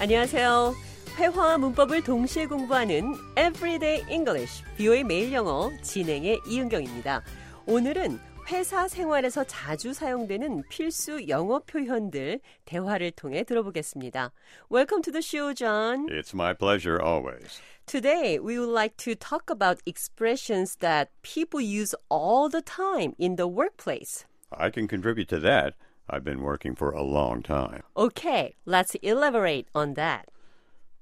안녕하세요. 회화와 문법을 동시에 공부하는 Everyday English, 비오의 매일 영어 진행의 이은경입니다. 오늘은 회사 생활에서 자주 사용되는 필수 영어 표현들 대화를 통해 들어보겠습니다. Welcome to the show, John. It's my pleasure always. Today, we would like to talk about expressions that people use all the time in the workplace. I can contribute to that. I've been working for a long time. Okay, let's elaborate on that.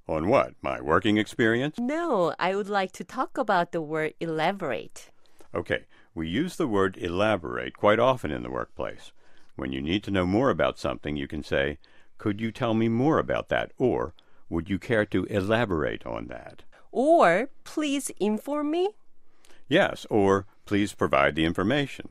On what? My working experience? No, I would like to talk about the word elaborate. Okay, we use the word elaborate quite often in the workplace. When you need to know more about something, you can say, Could you tell me more about that? Or, Would you care to elaborate on that? Or, please inform me. Yes, or please provide the information.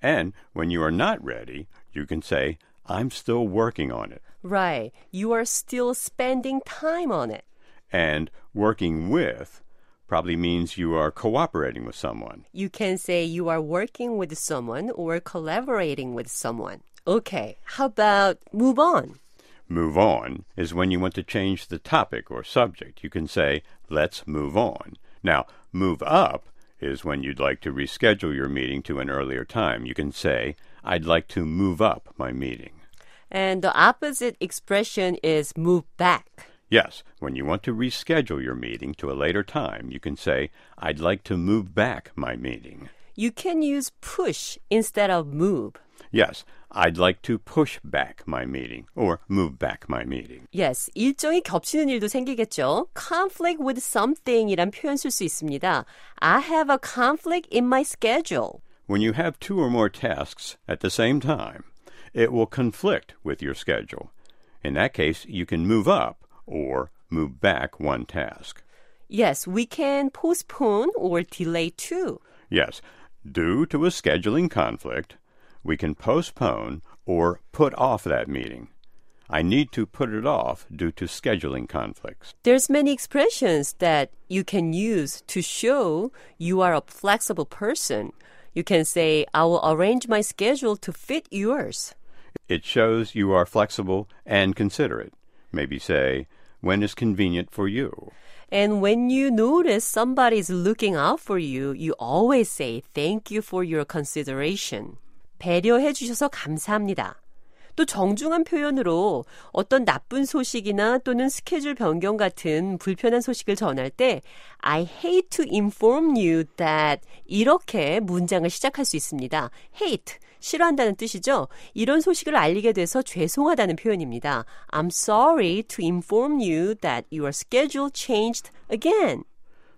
And when you are not ready, you can say, I'm still working on it. Right, you are still spending time on it. And working with probably means you are cooperating with someone. You can say you are working with someone or collaborating with someone. Okay, how about move on? Move on is when you want to change the topic or subject. You can say, let's move on. Now, move up is when you'd like to reschedule your meeting to an earlier time. You can say, I'd like to move up my meeting. And the opposite expression is move back. Yes, when you want to reschedule your meeting to a later time, you can say, I'd like to move back my meeting. You can use push instead of move. Yes, I'd like to push back my meeting or move back my meeting. Yes, 일정이 겹치는 일도 생기겠죠. conflict with something이란 표현 쓸 수 있습니다. I have a conflict in my schedule. When you have two or more tasks at the same time, it will conflict with your schedule. In that case, you can move up or move back one task. Yes, we can postpone or delay too. Yes, due to a scheduling conflict, we can postpone or put off that meeting. I need to put it off due to scheduling conflicts. There's many expressions that you can use to show you are a flexible person. You can say, I will arrange my schedule to fit yours. It shows you are flexible and considerate. Maybe say, when is convenient for you? And when you notice somebody's looking out for you, you always say, thank you for your consideration. 배려해 주셔서 감사합니다. 또 정중한 표현으로 어떤 나쁜 소식이나 또는 스케줄 변경 같은 불편한 소식을 전할 때 I hate to inform you that 이렇게 문장을 시작할 수 있습니다. hate 싫어한다는 뜻이죠. 이런 소식을 알리게 돼서 죄송하다는 표현입니다. I'm sorry to inform you that your schedule changed again.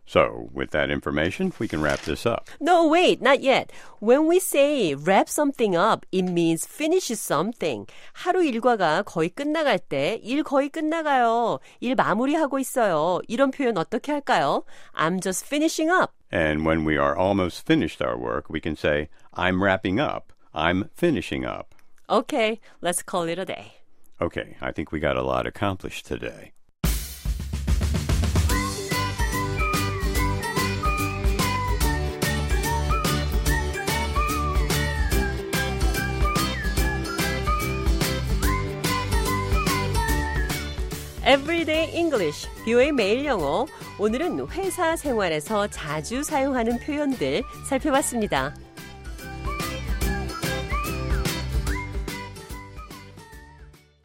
So, with that information, we can wrap this up. No, wait, not yet. When we say wrap something up, it means finish something. 하루 일과가 거의 끝나갈 때, 일 거의 끝나가요. 일 마무리하고 있어요. 이런 표현 어떻게 할까요? I'm just finishing up. And when we are almost finished our work, we can say, I'm wrapping up. I'm finishing up. Okay, let's call it a day. Okay, I think we got a lot accomplished today. Everyday English, 뷰의 매일 영어. 오늘은 회사 생활에서 자주 사용하는 표현들 살펴봤습니다.